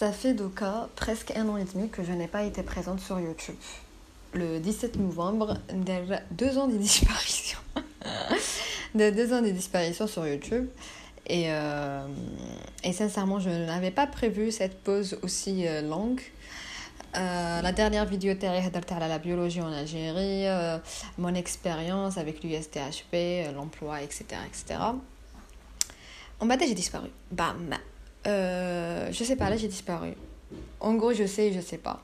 Ça fait donc presque un an et demi que je n'ai pas été présente sur YouTube. Le 17 novembre, deux ans de disparition. de deux ans de disparition sur YouTube. Et, euh, et sincèrement, je n'avais pas prévu cette pause aussi euh, longue. Euh, la dernière vidéo à la biologie en Algérie, mon expérience avec l'USTHP, l'emploi, etc. etc. En bas, j'ai disparu. Bam euh, Je sais pas, là j'ai disparu. En gros, je sais et je sais pas.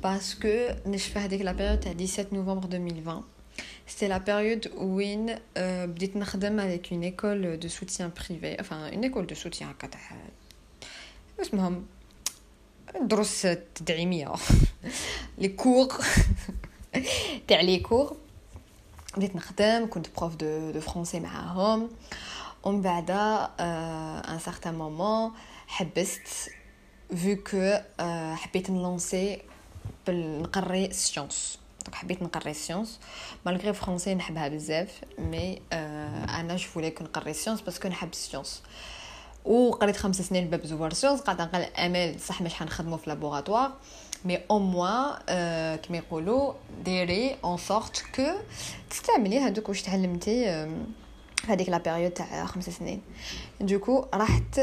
Parce que je fais la période à 17 novembre 2020. C'était la période où euh, j'ai travaillé avec une école de soutien privé, enfin une école de soutien. اسمهم دروس التدعيميه لي كور تاع لي كور بديت نخدم كنت بروف دو دو فرونسي معاهم ومن بعد un certain moment حبست vu que حبيت نلونسي نقري ال sciences donc حبيت نقري ال sciences malgré français نحبها بزاف mais أنا je voulais نقري ال sciences parce que نحب ال sciences وقريت خمس سنين باب زوار sciences قاعدة نقل امل صح مش حنخدمو في laboratoire mais au moins كما يقولوا ديري en sorte que تستعملي هذوك واش تعلمتي هذيك la période تاع خمس سنين. donc رحت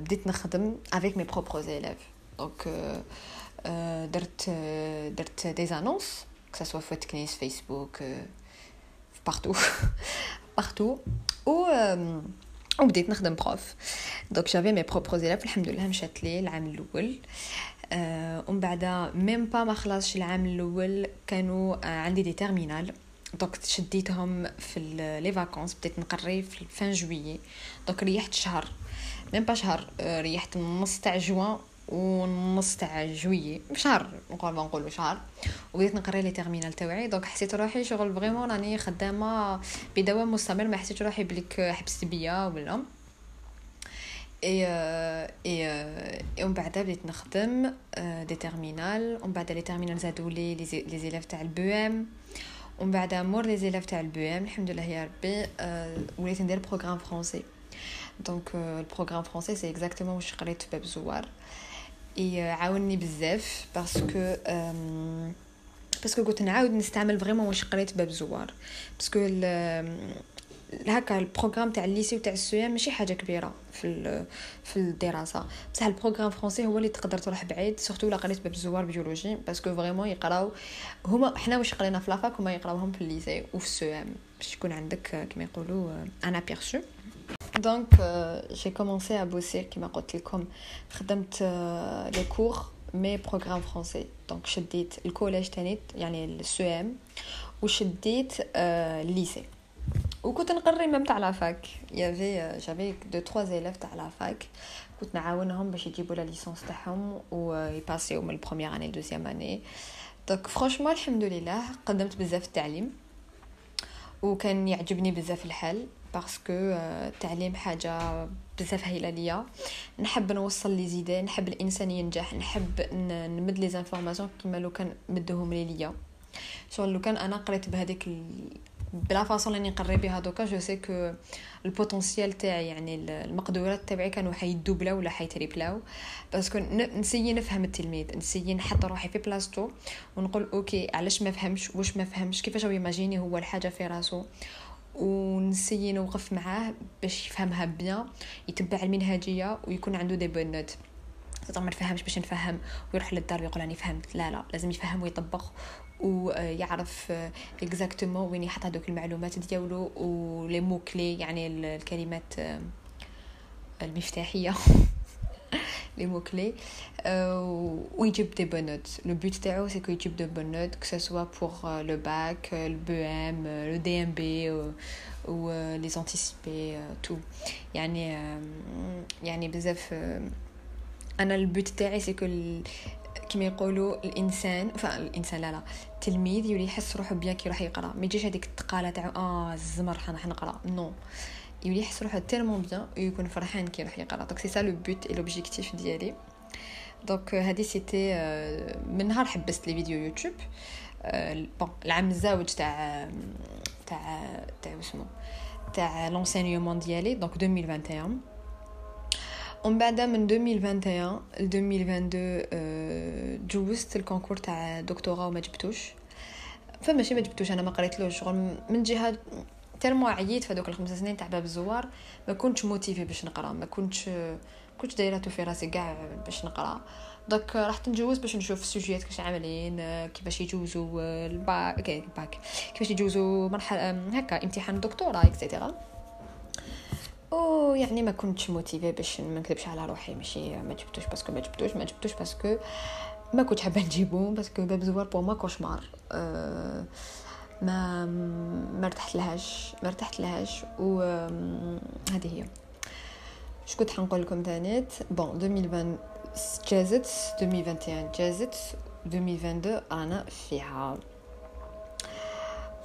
بديت نخدم avec mes propres élèves donc درت درت des annonces ça soit Ouedkniss فيسبوك partout partout و وبديت نخدم prof donc j'avais mes propres élèves الحمد لله مشات لي العام الأول. أه ومن بعد même pas ما خلصش العام الأول كانوا عندي des terminales donc شديتهم في les vacances بديت نقري في vingt juillet donc ريحت شهر. même pas شهر أه ريحت نص تاع جوان ونص تاع جويي شهر نقول نقولوا شهر. وبديت نقري les terminales تاوعي. donc حسيت روحي شغل vraiment راني خدامة بدوام مستمر. ما حسيت روحي بليك حبست بيا ولا اي اي ومن بعد بديت نخدم des terminales ومن بعد les terminales زادوا les les élèves تاع ال BEM ومن بعد مور les élèves تاع ال BEM الحمد لله يا ربي وليت ندير programme français donc ال programme français c'est exactement واش قريت باب زوار اي عاوني بزاف parce que parce que كنت نعاود نستعمل vraiment واش قريت باب زوار parce que هكا ال programme تاع ال lycée وتاع ال CEM ماشي حاجة كبيرة في في الدراسة. بصح ال programme français هو اللي تقدر تروح بعيد surtout لا قريت باب زوار biologie parce que vraiment يقراو هما حنا واش قرينا في la fac هما يقراوهم في ال lycée وفي ال CEM. باش يكون عندك كما يقولوا un Donc, euh, j'ai commencé à bosser, كيما comme خدمت les cours mais programme français. Donc, شديت ال collège تاني يعني ال CEM وشديت ال lycée وكنت نقري même تاع la fac y avait j'avais deux trois élèves تاع la fac كنت نعاونهم باش يجيبوا la licence تاعهم ويباسيو من ال première année deuxième année donc franchement الحمد لله قدمت بزاف التعليم وكان يعجبني بزاف الحال parce que التعليم حاجة بزاف هايله ليا نحب نوصل les idées نحب الإنسان ينجح نحب نمد les informations كيما لو كان مدهم لي ليا. شغل لو كان أنا قريت بهذيك ب la façon اللي نقري بها donc je sais que ال potentiel تاعي يعني المقدورات تاعي كانوا حيدوبلاو ولا حيتريبلاو. parce que نسيي نفهم التلميذ نسيي نحط روحي في بلاصتو ونقول OK علاش ما فهمش؟ واش ما فهمش؟ كيفاش هو يماجيني هو الحاجة في راسو؟ ونسيي نوقف معاه باش يفهمها bien يتبع المنهجية ويكون عنده des bonnes notes ما نفهمش باش نفهم ويروح للدار ويقول راني فهمت. لا لا لازم يفهم ويطبق ويعرف exactement وين يحط هذوك المعلومات ديالو و les mots clés يعني الكلمات المفتاحية. les mots clés ويجيب des bonnes notes le but تاعو c'est que يجيب des bonnes notes que ce soit pour le bac ال BEM le BEM و les anticiper tout يعني يعني بزاف أنا ال but تاعي c'est que كما يقولوا الإنسان الإنسان لا لا التلميذ يولي يحس روحو bien كي يروح يقرأ. ما يجيش هذيك التقالة تاع آه الزمر راح نقرأ. non يولي يحس روحو tellement bien ويكون فرحان كي يروح يقرأ. donc c'est ça le but et l'objectif ديالي. donc هادي c'était من نهار حبست les vidéos YouTube. bon العام الزاوج تاع تاع تاع اسمو تاع l'enseignement ديالي. donc 2021 ومن بعد من 2021 ل 2022 تجوزت ال concours تاع دكتوراه وما جبتوش. فماشي ما جبتوش أنا ما قريتلوش. شغل من جهة tellement عييت في هذوك الخمس سنين تاع باب الزوار ما كنتش motivée باش نقرأ ما كنتش كنتش دايرة في راسي كاع باش نقرأ. donc رحت نجوز باش نشوف ال sujets كيفاش عاملين كيفاش يجوزوا ال bac ال bac كيفاش يجوزوا مرحلة هكا امتحان الدكتوراه et cetera أو يعني ما كنتش motivée باش ما نكذبش على روحي ماشي ما جبتوش parce que ما جبتوش ما جبتوش parce que ما كنتش حابة نجيبو parce que باب زوار pour moi cauchemar. أه ما ما ارتحت لهاش ما ارتحت لهاش و هذه هي. اش كنت حنقول لكم ثانيت bon 2020 جازت 2021 جازت 2022 رانا فيها.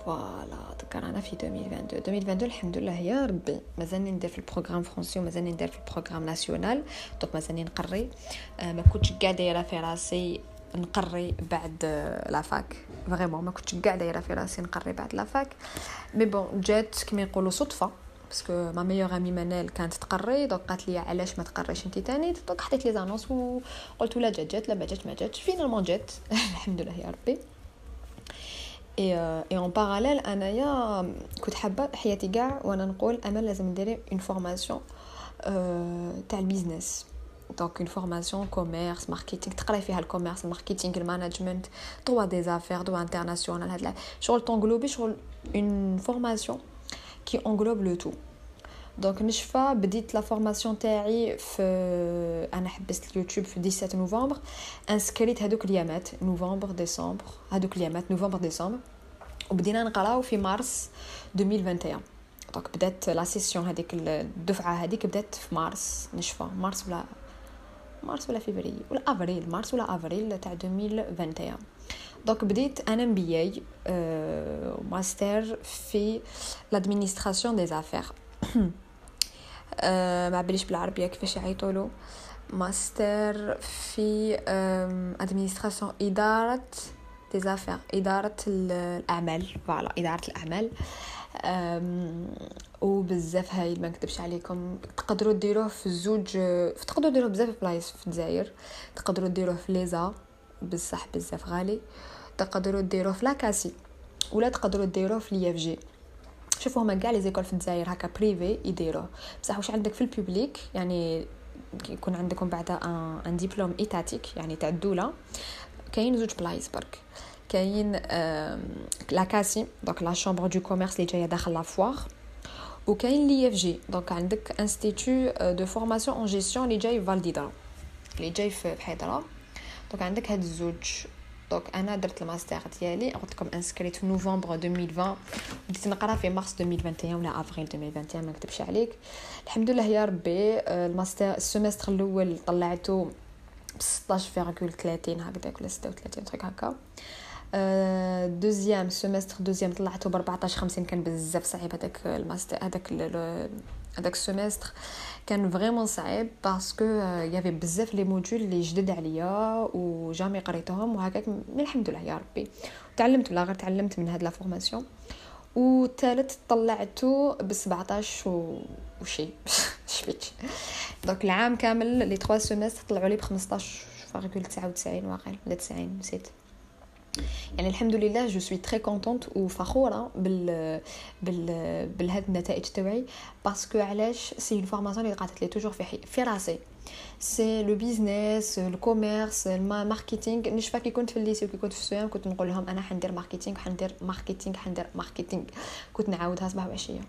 voilà دوكا رانا في 2022 2022 الحمد لله يا ربي مازالني ندير في ال programme français ومازالني ندير في ال programme national donc مازالني نقري ما كنتش كاع دايره في راسي نقري بعد la fac vraiment ما كنتش كاع دايره في راسي نقري بعد la fac mais bon جات كما يقولوا صدفه parce que ma meilleure amie منال كانت تقري donc قالت لي علاش ما تقريش انت تاني donc حطيت لي les annonces وقلت لا جات جات لا ما جات ما جاتش finalement جات الحمد لله يا ربي et en parallèle انايا كنت حابه حياتي كاع وأنا نقول أنا لازم ندير une formation تاع ال business donc une formation commerce marketing تقراي فيها ال commerce ال marketing ال management droit des affaires droit international هاد شغل t'englobe شغل une formation qui englobe le tout donc نشفى بديت la formation تاعي في أنا حبست اليوتيوب في 17 نوفمبر inscrite هذوك اليامات نوفمبر ديسمبر هذوك اليامات نوفمبر ديسمبر وبدينا نقراو في مارس 2021 donc بدات la session هذيك الدفعة هذيك بدات في مارس نشفى مارس ولا مارس ولا فيفري ولا أفريل. مارس ولا أفريل تاع 2021 donc بديت أنا MBA master في l'administration des affaires ما باليش بالعربية كيفاش يعيطولو ماستر في administration إدارة des affaires إدارة الأعمال. voilà إدارة الأعمال. وبزاف هاي ما نكذبش عليكم. تقدروا ديروه في الزوج تقدروا ديروه بزاف بلايص في الجزائر. تقدروا ديروه في ليزا بصح بزاف غالي. تقدروا ديروه في la CACI. ولا تقدروا ديروه في l'IFG شوفوا هما كاع les écoles في الجزائر هكا privées يديروه. بصح واش عندك في ال publique يعني يكون عندكم بعدا un diplôme étatique يعني تاع الدولة كاين زوج بلايص برك. كاين la CACI donc la chambre de commerce اللي جاية داخل la foire وكاين l'IFG donc عندك institut de formation en gestion اللي جاي في حيدرة اللي جاي في حيدره donc عندك هاد الزوج donc أنا درت الماستر ديالي. قلت لكم inscrite في نوفمبر 2020 بديت نقرا في مارس 2021 ولا افريل 2021 ما نكذبش عليك. الحمد لله يا ربي ال master ال semestre الأول طلعته ب 16.30 هكذاك ولا 36 تريك هكا. deuxième semestre deuxième طلعته ب 14 50 كان بزاف صعيب هذاك الماستر هذاك هذاك ال semestre كان vraiment صعيب parce que y avait بزاف les modules اللي جدد عليا و jamais قريتهم وهكاك من الحمد لله يا ربي. تعلمت ولا غير تعلمت من هاد la formation. والثالث طلعته ب 17 و... وشي شفيت donc العام كامل les 3 semestres طلعوا لي ب 15.99 واقع ولا 90 نسيت. يعني الحمد لله je suis très contente وفخوره بال بال بهاد النتائج تاعي parce que علاش؟ c'est une formation اللي قعدت لي toujours في حي في راسي. c'est le business ال commerce ال marketing نشفى كي كنت في ال lycée وكي كنت في ال cinquième كنت نقول لهم أنا حندير marketing حندير marketing حندير marketing كنت نعاودها صباح وعشية.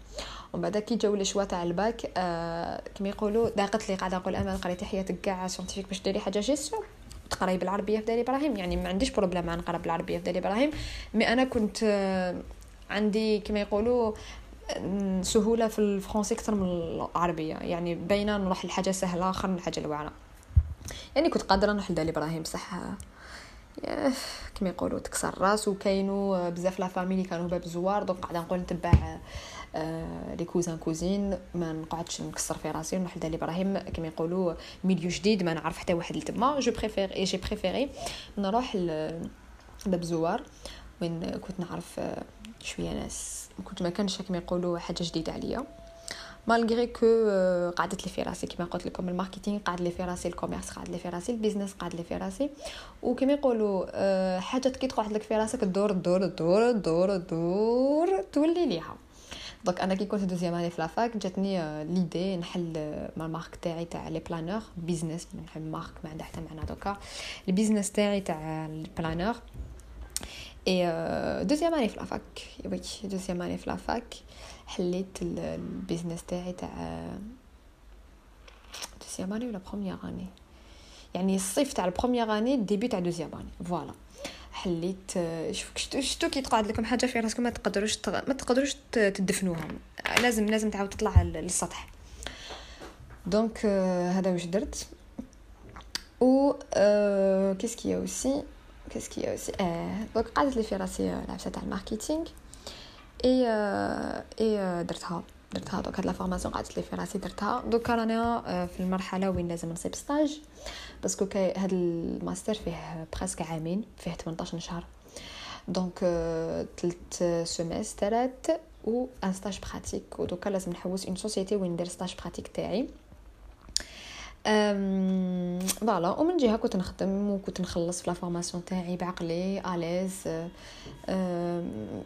ومن بعد كي جاو les choix تاع الباك آه كما يقولوا ضاقت لي قاعدة نقول أمل قريتي حياتك كاع scientifique باش ديري حاجة جيستيون تقراي بالعربيه في دار إبراهيم يعني ما عنديش problème نقرا بالعربيه في دار إبراهيم. mais أنا كنت عندي كما يقولوا سهولة في الفرنسي أكثر من العربية. يعني باينة نروح لحاجه سهلة اكثر من الحاجة الواعرة. يعني كنت قادرة نروح لدار إبراهيم بصح كما يقولوا تكسر راس وكاينوا بزاف la famille كانوا باب زوار donc قاعدة نقول نتبع آه les cousins cousines ما نقعدش نكسر في راسي. نروح لدار إبراهيم كما يقولوا milieu جديد ما نعرف حتى واحد لتما. je préfère et j'ai préféré نروح لباب زوار. وين كنت نعرف شوية ناس. كنت ما كانش كما يقولوا حاجة جديدة عليا. malgré que قعدت لي في راسي كما قلت لكم ال marketing قعد لي في راسي ال commerce قعد لي في راسي ال business قعد لي في راسي. وكما يقولوا حاجات كي تقعد لك في راسك الدور الدور الدور الدور الدور تولي ليها. donc أنا كي كنت deuxième année في la fac جاتني l'idée نحل مع ال marque تاعي تاع les planners business نحب marque ما عندها حتى معنى دوكا ال business تاعي تاع ال planner et deuxième année في la fac oui deuxième année في la fac حليت ال business تاعي تاع deuxième année ولا première année يعني الصيف تاع ال première année début تاع deuxième année voilà حليت شفتو شفتو كي تقعد لكم حاجة في راسكم ما تقدروش ما تقدروش تدفنوها لازم لازم تعاود تطلع للسطح. donc هذا واش درت. و qu'est-ce qu'y aussi qu'est-ce qu'y aussi آه donc قعدت لي في راسي لعبه تاع ال marketing. et et درتها. درتها دوك هاد la formation قعدت لي في راسي درتها. دوكا رانا في المرحلة وين لازم نصيب stage. parce que هاد الماستر فيه presque عامين فيه 18 شهر. دونك ثلاث semestres و un stage pratique. ودوكا لازم نحوس une société وين ندير stage pratique تاعي. voilà. ومن جهة كنت نخدم وكنت نخلص في la formation تاعي بعقلي à l'aise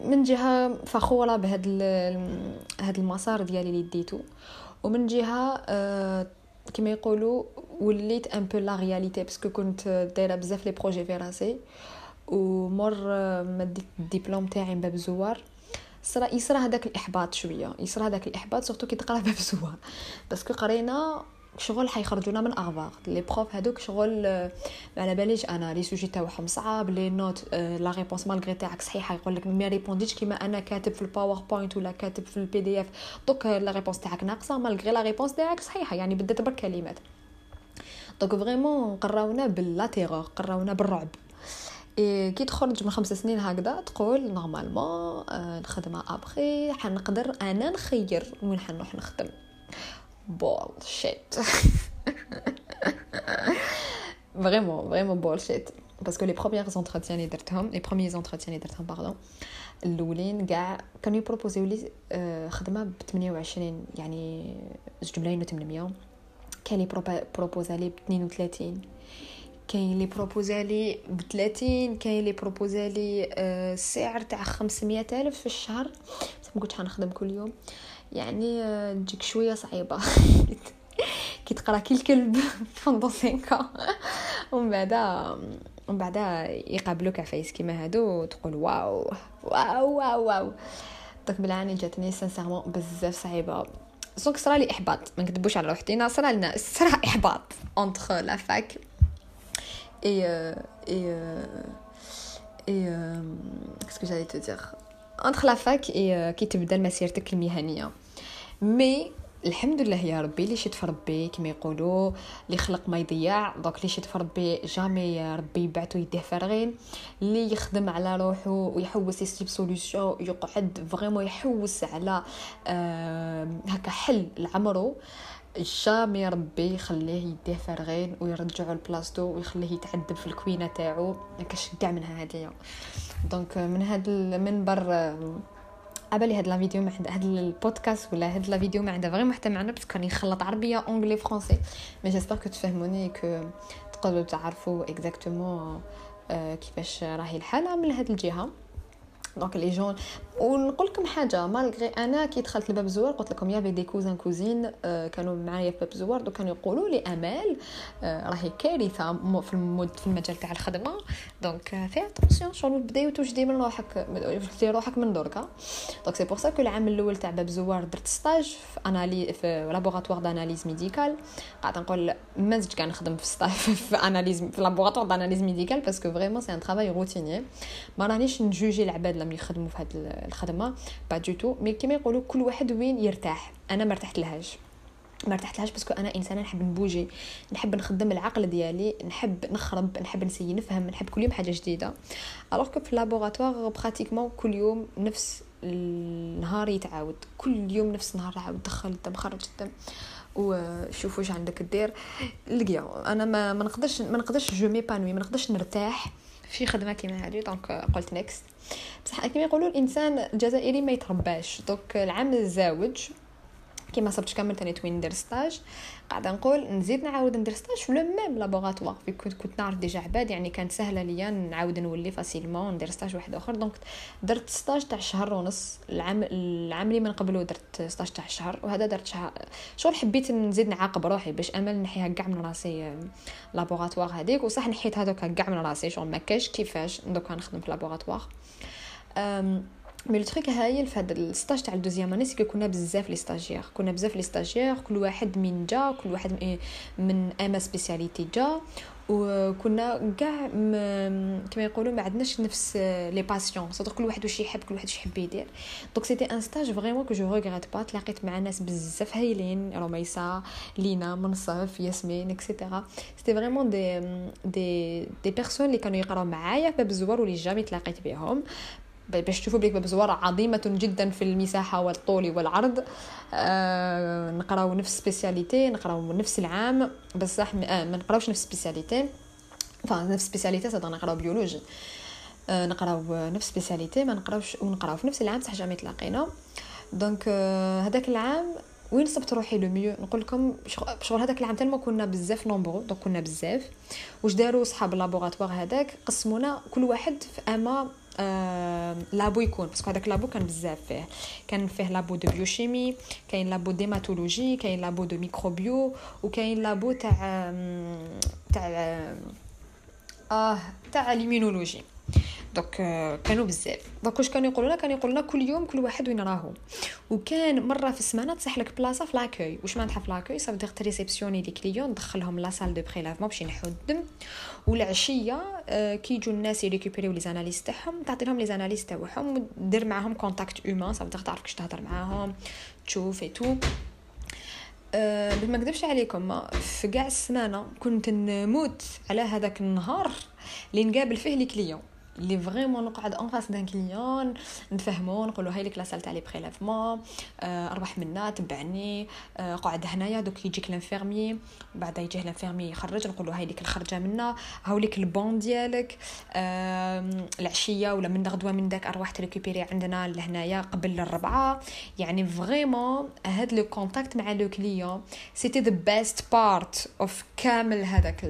من جهة فخوره بهاد هاد المسار ديالي اللي ديتو. ومن جهة كما يقولوا وليت un peu la réalité parce que كنت دايره بزاف les projets في راسي ومر ما ديت le diplôme تاعي من باب الزوار صرا يصرا هذاك الاحباط شوية يصرا هذاك الاحباط surtout كي تقرا باب الزوار parce que قرينا شغل حيخرجونا من اغفار les profs هذوك شغل ما على باليش أنا les sujets تاعهم صعاب les notes la réponse malgré تاعك صحيحه يقول لك ما répondيش كيما أنا كاتب في ال PowerPoint ولا كاتب في ال PDF donc la réponse تاعك ناقصه malgré la réponse تاعك صحيحه يعني بدات برك كلمات donc vraiment قراونا باللا تيغور قراونا بالرعب إيه كي تخرج من خمس سنين هكذا تقول normalement الخدمه ابخي حنقدر أنا نخير وين حنروح نخدم bullshit. vraiment, vraiment bullshit. Parce que les premiers entretiens les درتهم les premiers entretiens les درتهم pardon الأولين كاع كانوا يproposيو لي خدمة ب 28 يعني زوج ملايين و 800 كاين لي proposa لي ب 32 كاين لي proposa لي ب 30 كاين لي proposa لي سعر تاع 500 ألف في الشهر. بس ما كنتش حنخدم كل يوم. يعني تجيك شوية صعيبة. كي تقرا كي الكلب vingt-deux سينكا ومن بعد ومن بعد يقابلوك عفايس كيما هادو وتقول waouh waouh waouh waouh. donc بالعاني جاتني sincèrement بزاف صعيبة. donc صرا لي إحباط ما نكذبوش على روحتي صرا لنا صرا إحباط entre la fac et et et que j'allais te dire entre la fac et كي تبدا مسيرتك المهنيه mais الحمد لله يا ربي اللي شفت في ربي كما يقولوا اللي خلق ما يضيع donc اللي شفت في ربي jamais ربي يبعثو يديه فارغين اللي يخدم على روحو ويحوس يسيب solution يقعد vraiment يحوس على آه هكا حل لعمرو. jamais ربي يخليه يديه فارغين ويرجعو لبلاصتو ويخليه يتعذب في ال coin تاعو. كاش كاع منها هاديه donc من هاد المنبر عبالي هاد la vidéo ما هاد البودكاست ولا هاد la vidéo ما عندها vraiment حتى معنى بس كان يخلط عربية anglais français mais j'espère que تفهموني que تقدروا تعرفوا exactement كيفاش راهي الحالة من هاد الجهة. donc les jeunes ونقول لكم حاجة malgré أنا كي دخلت لباب الزوار قلت لكم y avait des cousins cousines كانوا معايا في باب الزوار دو كانوا يقولوا لي أمال راهي كارثة في ال monde في المجال تاع الخدمة. donc faites attention شغل بداو توجدي من روحك توجدي روحك من دركا donc c'est pour ça que العام الأول تاع باب الزوار درت stage في analyses في laboratoire d'analyses médicales قاعدة نقول ما زدت كاع نخدم في stage في analyses في laboratoire d'analyses médicales parce que vraiment c'est un travail routinier ما رانيش نجوجي العباد لما يخدموا في هاد الخدمة pas du tout mais كيما يقولوا كل واحد وين يرتاح. أنا ما ارتحت لهاش. ما ارتحت لهاش parce que أنا إنسانة نحب نبوجي. نحب نخدم العقل ديالي. نحب نخرب نحب نسي نفهم نحب كل يوم حاجة جديدة. alors que في ال laboratoire pratiquement كل يوم نفس النهار يتعاود. كل يوم نفس النهار عاود دخل الدم خرج الدم وشوف واش عندك دير. لقيا. أنا ما, ما نقدرش ما نقدرش je m'épanouis ما نقدرش نرتاح. في خدمة كيما هذه donc قلت next بصح كيما يقولوا الإنسان الجزائري ما يترباش. donc العام الزاوج كيما صبت كامل تاني توين ندير stage قاعدة نقول نزيد نعاود ندير stage le même laboratoire. في كنت كنت نعرف déjà عباد يعني كانت سهلة ليا نعاود نولي facilement ندير stage واحد آخر. donc درت stage تاع شهر ونص العام العام اللي من قبله درت ستاج تاع شهر وهذا درت شهر شغل حبيت نزيد نعاقب روحي باش أمل نحيها كاع من راسي laboratoire هذيك وصح نحيت هذوك كاع من راسي شغل ما كاش كيفاش. دوكا نخدم في laboratoire. mais le truc هايل في هذا ال stage تاع ال deuxième année c'est que كنا بزاف les stagiaires كنا بزاف les stagiaires كل واحد من جا كل واحد من اما spécialité جا وكنا كاع كما يقولوا ما عندناش نفس les passions صدق كل واحد واش يحب كل واحد واش يحب يدير donc c'était un stage vraiment que je regrette pas تلاقيت مع ناس بزاف هايلين رميسا لينا منصف ياسمين et cetera c'était vraiment des des des personnes اللي كانوا يقراو معايا باب الزوار واللي jamais تلاقيت بهم باش تشوفوا بليك باب زوار عظيمة جدا في المساحة والطول والعرض. آه نقراو نفس spécialité نقراو نفس العام بصح آه ما نقراوش نفس spécialité. نفس spécialité صدق نقراو biologie. آه نقراو نفس spécialité ما نقراوش ونقراو في نفس العام صح jamais تلاقينا. donc آه هذاك العام وين صبت روحي le mieux؟ نقول لكم شغل هذاك العام تما كنا بزاف nombreux donc كنا بزاف. واش داروا صحاب ال laboratoire هذاك؟ قسمونا كل واحد في أما آه labo يكون parce que هذاك labo كان بزاف فيه كان فيه labo de biochimie كاين labo d'hématologie كاين labo de microbio وكاين labo تاع تاع آه تاع l'immunologie donc كانوا بزاف. donc واش كانوا يقولوا لنا كانوا يقولوا لنا كل يوم كل واحد وين راهو. وكان مرة في السمانة تصح لك بلاصة في l'accueil واش معناتها في l'accueil ça veut dire ت réceptionner les clients ندخلهم la salle de prélèvement باش ينحوا الدم. والعشية كي يجوا الناس ي récupérer و les analyses تاعهم تعطي لهم les analyses تاعهم ودير معاهم contact humain ça fait تعرف كيش تهضر معاهم تشوف et tout أه ما نكذبش عليكم في كاع السمانة كنت نموت على هذاك النهار اللي نقابل فيه les clients اللي vraiment نقعد en face d'un client نفهمو نقولو هاي لك la salle تاع les prélèvements اربح منا تبعني آه قعد هنايا دوك يجيك l'infirmier بعد يجيه l'infirmier يخرج نقولو هاي لك الخرجة منا هاو لك ال bon ديالك آه العشية ولا من غدوه من داك أرواح ت récupérer عندنا لهنايا قبل الربعة. يعني vraiment هاد le contact مع le client c'était the best part of كامل هذاك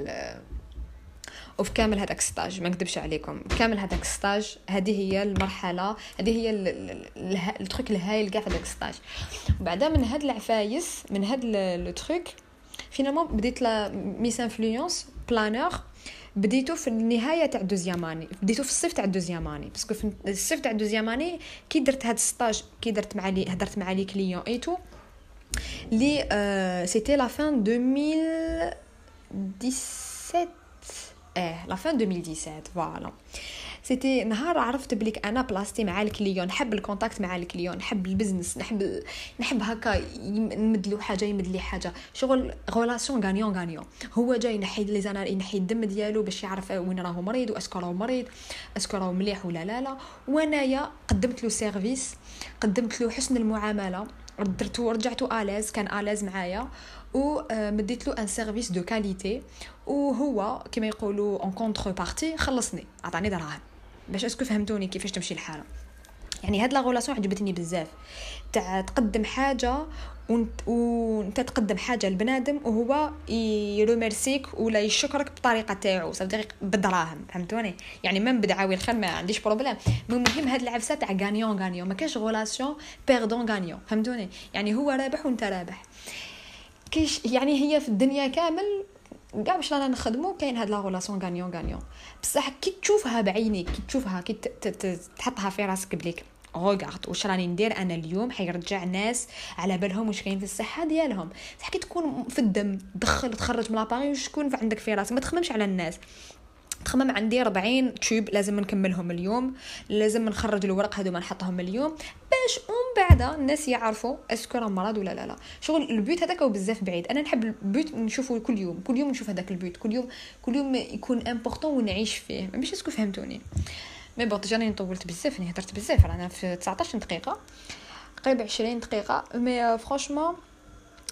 وفي كامل هذاك stage ما نكذبش عليكم كامل هذاك stage هذه هي المرحلة هذه هي ال truc الهايل كاع في هذاك stage بعدا من هاد العفايس من هاد le truc finalement بديت la Miss Influence Planner بديتو في النهاية تاع deuxième année بديتو في الصيف تاع دوزيام أني. parce que في الصيف تاع deuxième année كي درت هاد stage كي درت مع لي هدرت مع les clients et tout لي c'était la fin 2017 إيه la fin 2017 voilà c'était نهار عرفت بليك أنا بلاصتي مع ال client نحب ال contact مع ال client نحب ال business نحب نحب هكا نمدلو حاجة يمدلي حاجة شغل relation gagnant gagnant هو جاي ينحي les ana ينحي الدم ديالو باش يعرف وين راهو مريض و est-ce que راهو مريض est-ce que راهو مليح ولا لا لا وانايا قدمت له service قدمت له حسن المعامله درتو رجعتو à l'aise كان à l'aise معايا ومديت له un service de qualité وهو كما يقولوا en contrepartie خلصني. عطاني دراهم. باش est-ce que فهمتوني كيفاش تمشي الحاله يعني هاد la relation عجبتني بزاف. تاع تقدم حاجة وانت تقدم حاجة لبنادم وهو ي remercier ك ولا يشكرك بطريقة تاعو. صافي بالدراهم فهمتوني؟ يعني من بدعاوي الخير ما عنديش problème المهم هاد العفسة تاع gagnant gagnant ما كاش relation perdant gagnant فهمتوني؟ يعني هو رابح وانت رابح. كيش يعني هي في الدنيا كامل كاع باش رانا نخدمو كاين هاد la relation gagnant gagnant. بصح كي تشوفها بعينيك كي تشوفها كي تحطها في راسك بليك regarde واش راني ندير أنا اليوم حيرجع ناس على بالهم واش كاين في الصحة ديالهم. صح كي تكون في الدم دخل تخرج من l'appareil واش تكون عندك في راسك ما تخممش على الناس. تخمم عندي 40 تشوب لازم نكملهم اليوم. لازم نخرج الورق هذو ما نحطهم اليوم. باش ومن بعد الناس يعرفوا est-ce que راه مرض ولا لا لا. شغل ال but هذاك بزاف بعيد. أنا نحب ال but نشوفه كل يوم. كل يوم نشوف هذاك ال but. كل يوم كل يوم يكون important ونعيش فيه. باش est-ce que فهمتوني. mais bon déjà طولت بزاف راني هضرت بزاف. رانا في 19 دقيقة. قريب 20 دقيقة. mais franchement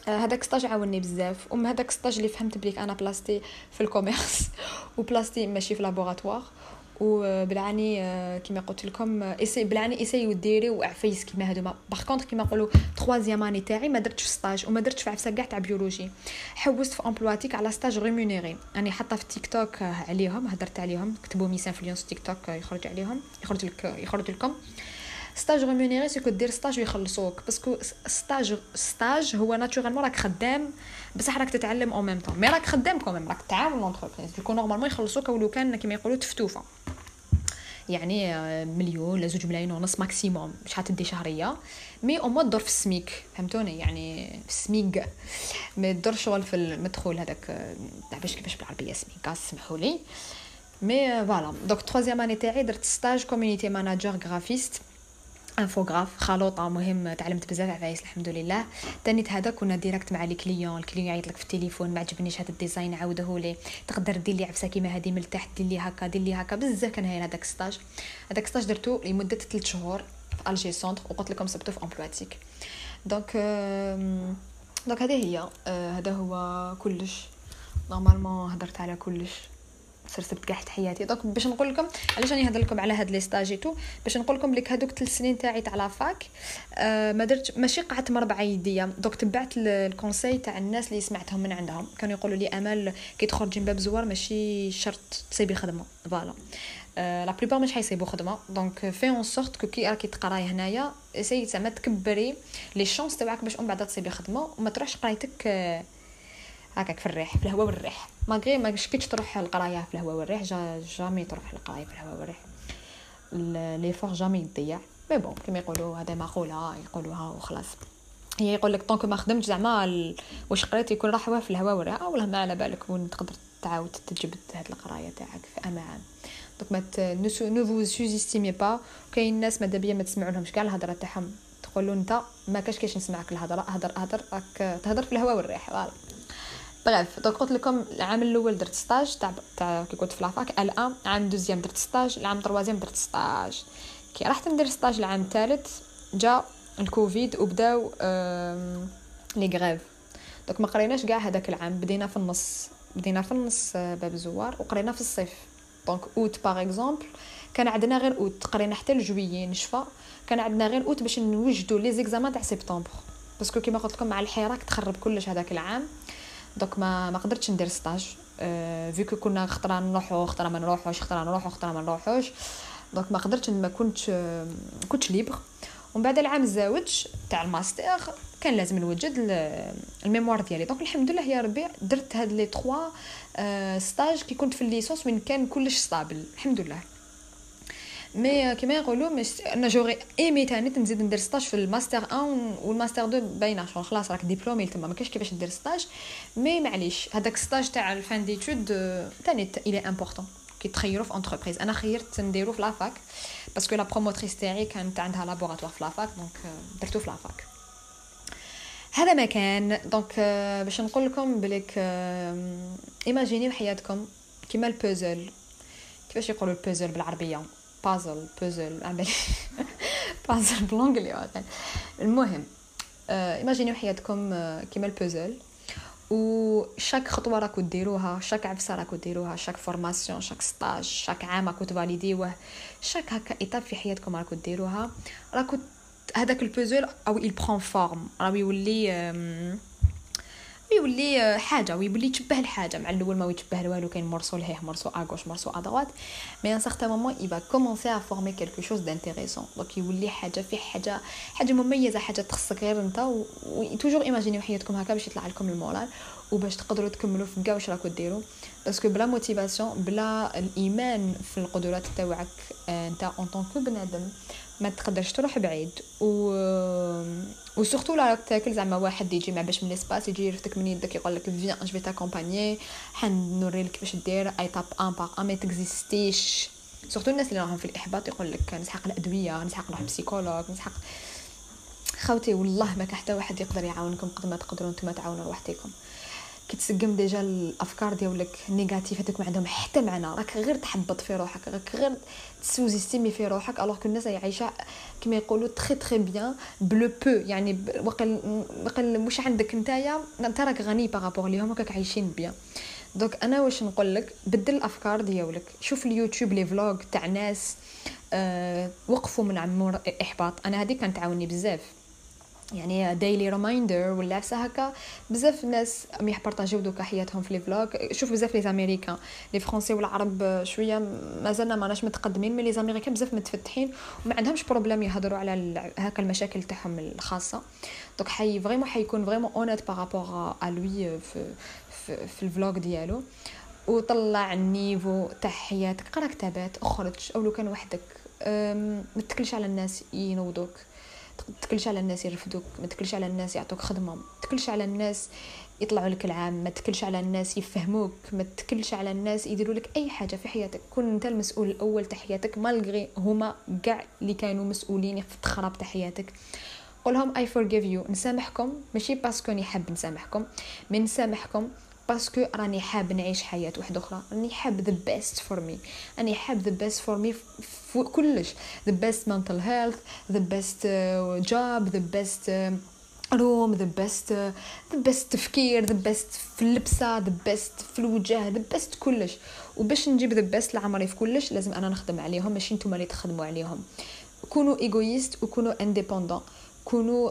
هذاك stage عاوني بزاف ومن هذاك stage اللي فهمت بليك أنا بلاستي في ال commerce وبلاستي ماشي في laboratoire. وبالعاني كيما قلت لكم essaie بالعاني essayez ديريو عفايس كيما هادو par contre كيما نقولوا troisième année تاعي ما درتش في stage وما درتش في عفسة كاع تاع biologie حوست في Emploitic على stage rémunéré راني حاطة في تيك توك عليهم هدرت عليهم كتبوا Miss Influence TikTok يخرج عليهم يخرج لك يخرج لكم. stage rémunéré c'est que دير stage ويخلصوك parce que stage stage هو naturellement راك خدام بصح راك تتعلم au même temps mais راك خدام quand même راك تعاون l'entreprise donc normalement يخلصوك ولو كان كيما يقولوا تفتوفة. يعني مليون ولا زوج ملايين ونص maximum مش حتدي شهرية. mais أو مو دور في السميك. فهمتوني؟ يعني في السميك. مي دور شغل في المدخول هذاك تاع باش كيفاش بالعربية سميك سمحوا لي. mais voilà donc troisième année تاعي درت stage community manager graphiste infographe خلوطه مهم تعلمت بزاف عفايس الحمد لله. تانيت هذا كنا direct مع les clients ال client يعيط لك في التليفون ما عجبنيش هذا ال design عاوده لي. تقدر دير لي عفسة كيما هذه من التحت دير لي هكا دير لي هكا. بزاف كان هايل هذاك stage هذاك stage درتو لمدة 3 شهور في Alger Centre وقلت لكم صبتو في Emploitic donc donc هذه هي. هذا هو كلش. normalement هضرت على كلش. سرسبت كاع حياتي. donc باش نقول لكم علاش راني نهضر لكم على هاد les stages et tout باش نقول لكم لك هادوك 3 سنين تاعي تاع la fac آه ما درت ماشي قعدت مربعه يديا donc تبعت ال conseil تاع الناس اللي سمعتهم من عندهم. كانوا يقولوا لي أمل كي تخرجي من باب زوار ماشي شرط تصيبي خدمة. voilà. la plupart مش حيصيبوا خدمة. donc fais en sorte que كي راكي تقراي هنايا c'est زعما تكبري les chances تاعك باش من بعد تصيبي خدمة. وما تروحش قرايتك آه هكاك في الريح في الهواء والريح. malgré ما شكيتش تروح القراية في الهواء والريح ja jamais تروح القراية في الهواء والريح. l'effort jamais يضيع. mais bon كيما يقولوا هذا مقوله يقولوها وخلاص. هي يقول لك donc ما خدمتش زعما. واش قريت يكون راح في الهواء والريح؟ والله ما على بالك وين تقدر تعاود تجبد هاد القراية تاعك في un moment donc mais ne vous sous-estimez pas كاين ناس ماذا بيا ما تسمعوا لهمش كاع الهضرة تاعهم تقولوا أنت ما كاش كاش نسمعك الهضرة هضر هضر راك تهضر في الهواء والريح voilà bref donc قلت لكم العام الأول درت stage تاع تاع كي كنت في la fac الان عام deuxième درت stage العام troisième درت stage كي رحت ندير stage العام الثالث جا الكوفيد وبداو les grèves donc ما قريناش كاع هذاك العام بدينا في النص. بدينا في النص باب الزوار وقرينا في الصيف. donc août par exemple كان عندنا غير اوت قرينا حتى لجويي نشفى. كان عندنا غير اوت باش نوجدوا les examens تاع سبتمبر parce que كيما قلت لكم مع الحراك تخرب كلش هذاك العام. donc ما ما قدرتش ندير stage أه vu que كنا خطره نروحو خطره ما نروحوش خطره نروحو خطره ما نروحوش. donc ما قدرتش ما كنتش كنتش libre ومن بعد العام الزاوج تاع الماستر كان لازم نوجد ال mémoire ديالي. donc الحمد لله يا ربي درت هاد les 3 stages كي كنت في ال licence وين كان كلش stable الحمد لله. mais كيما يقولوا مش أنا j'aurais aimé تاني نزيد ندير stage في الماستر 1 والماستر 2 باينه شغل خلاص راك diplômé تما ما كاينش كيفاش دير stage mais معليش هذاك stage تاع ال fin d'études تاني الي important كي تخيروا في entreprise أنا خيرت نديرو في la fac parce que la promotrice تاعي كانت عندها laboratoire في la fac donc درتو في la fac هذا ما كان donc باش نقول لكم بليك ايماجينيو حياتكم كيما البوزل كيفاش يقولوا البوزل بالعربية؟ puzzle puzzle عمل بازل بلونجلي المهم ايماجينيو حياتكم كيما البوزل و chaque خطوه راكو ديروها chaque عفسه راكو ديروها chaque formation chaque stage chaque عام راكو تفاليديوه chaque هكا étape في حياتكم راكو ديروها راكو هذاك البوزل أو il prend forme. راه يولي ويولي حاجة ويولي يتشبه الحاجة. مع الأول ما يتشبه والو كاين morceau لهيه morceau à gauche morceau à droite mais un certain moment va commencer à former quelque chose d'intéressant. donc يولي حاجة في حاجة حاجة مميزة حاجة تخصك غير انت toujours ايماجينيو حياتكم هكا باش يطلع لكم ال moral. وباش تقدروا تكملوا في كاع واش راكو ديروا parce que بلا motivation بلا الإيمان في القدرات تاعك أنت en tant que بنادم. ما تقدرش تروح بعيد. و و surtout لا تاكل زعما واحد يجي مع باش من l'espace يجي يرفدك من يدك يقول لك viens je vais t'accompagner حنوري لك كيفاش دير étape un par un ما تكزيستيش. surtout الناس اللي راهم في الإحباط يقول لك نسحق الأدوية نسحق نروح psychologue نسحق خوتي والله ما كان حتى واحد يقدر يعاونكم قد ما تقدروا نتوما تعاونوا روحتكم كي تسقم déjà الأفكار ديالك négatifs هذوك ما عندهم حتى معنى. راك غير تحبط في روحك راك غير تسوزيستيمي في روحك alors que الناس عايشة كما يقولوا très très bien plus beau يعني وقل وقل واش عندك نتايا أنت راك غني par rapport ليهم راك عايشين bien. دوك أنا واش نقول لك؟ بدل الأفكار ديالك. شوف اليوتيوب les vlogs تاع ناس أه وقفوا من عمور إحباط. أنا هذه كانت تعاوني بزاف. يعني daily reminder ولا عفسه هكا. بزاف الناس يبارطاجيو دوكا حياتهم في les vlogs. شوف بزاف les Américains les Français والعرب شوية مازالنا ماناش متقدمين mais les Américains بزاف متفتحين وما عندهمش problème يهضروا على هكا المشاكل تاعهم الخاصة. donc حي vraiment حيكون vraiment honnête par rapport à lui في في, في ال vlog ديالو. وطلع ال niveau تاع حياتك قرا كتابات اخرج أو لو كان وحدك ما تكلش على الناس ينوضوك. تكلش على الناس يرفدوك ما تكلش على الناس يعطوك خدمة ما تكلش على الناس يطلعوا لك العام ما تكلش على الناس يفهموك ما تكلش على الناس يديروا لك أي حاجة في حياتك. كون أنت المسؤول الأول تاع حياتك malgré هما كاع اللي كانوا مسؤولين في التخراب تاع حياتك. قولهم I forgive you نسامحكم ماشي parce que نحب نسامحكم. من نسامحكم parce que راني حاب نعيش حياة واحدة أخرى. راني حاب the best for me راني حاب the best for me كلش. the best mental health the best job the best room the best the best تفكير the best في اللبسة the best في الوجه the best كلش. وباش نجيب the best لعمري في كلش لازم أنا نخدم عليهم ماشي نتوما اللي تخدموا عليهم. كونوا égoïstes وكونوا indépendants كونوا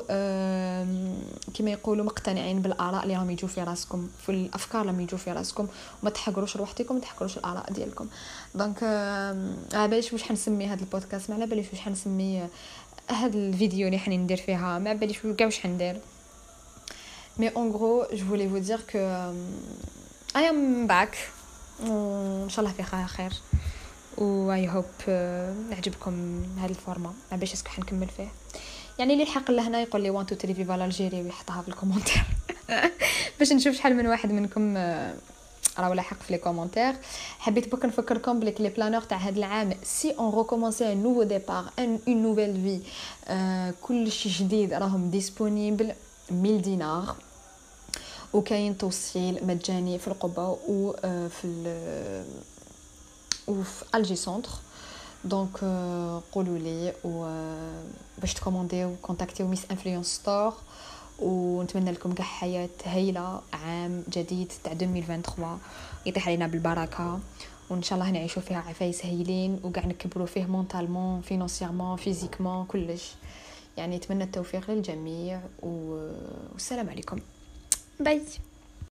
كما يقولوا مقتنعين بالآراء اللي راهم يجوا في راسكم في الأفكار اللي يجوا في راسكم وما تحقروش روحتكم ما تحقروش الآراء ديالكم. donc على باليش واش حنسمي هذا البودكاست ما على باليش واش حنسمي هذا الفيديو اللي حني ندير فيها ما باليش كاع واش حندير. mais en gros je voulais vous dire que I am back ان شاء الله في خير. و I hope نعجبكم هذا ال format. ما باليش est-ce que حنكمل فيه. يعني اللي لحق لهنا يقول لي 1 2 3 viva l'Algérie ويحطها في ال commentaire. باش نشوف شحال من واحد منكم آه، راه لاحق في les commentaires حبيت بك نفكركم بليك les planners تاع هذا العام si on recommençait un nouveau départ un une nouvelle في كلشي جديد راهم disponibles 1000 دينار. وكاين توصيل مجاني في القبة و آه، في وفي Alger Centre donc قولوا لي و باش تكومونديو كونتاكتيو Miss Influence Store ونتمنى لكم كاع حياة هايلة عام جديد تاع 2023 يطيح علينا بالبركة. وإن شاء الله نعيشوا فيها عفايس هايلين وكاع نكبروا فيه mentalement financièrement physiquement كلش. يعني نتمنى التوفيق للجميع والسلام عليكم. باي.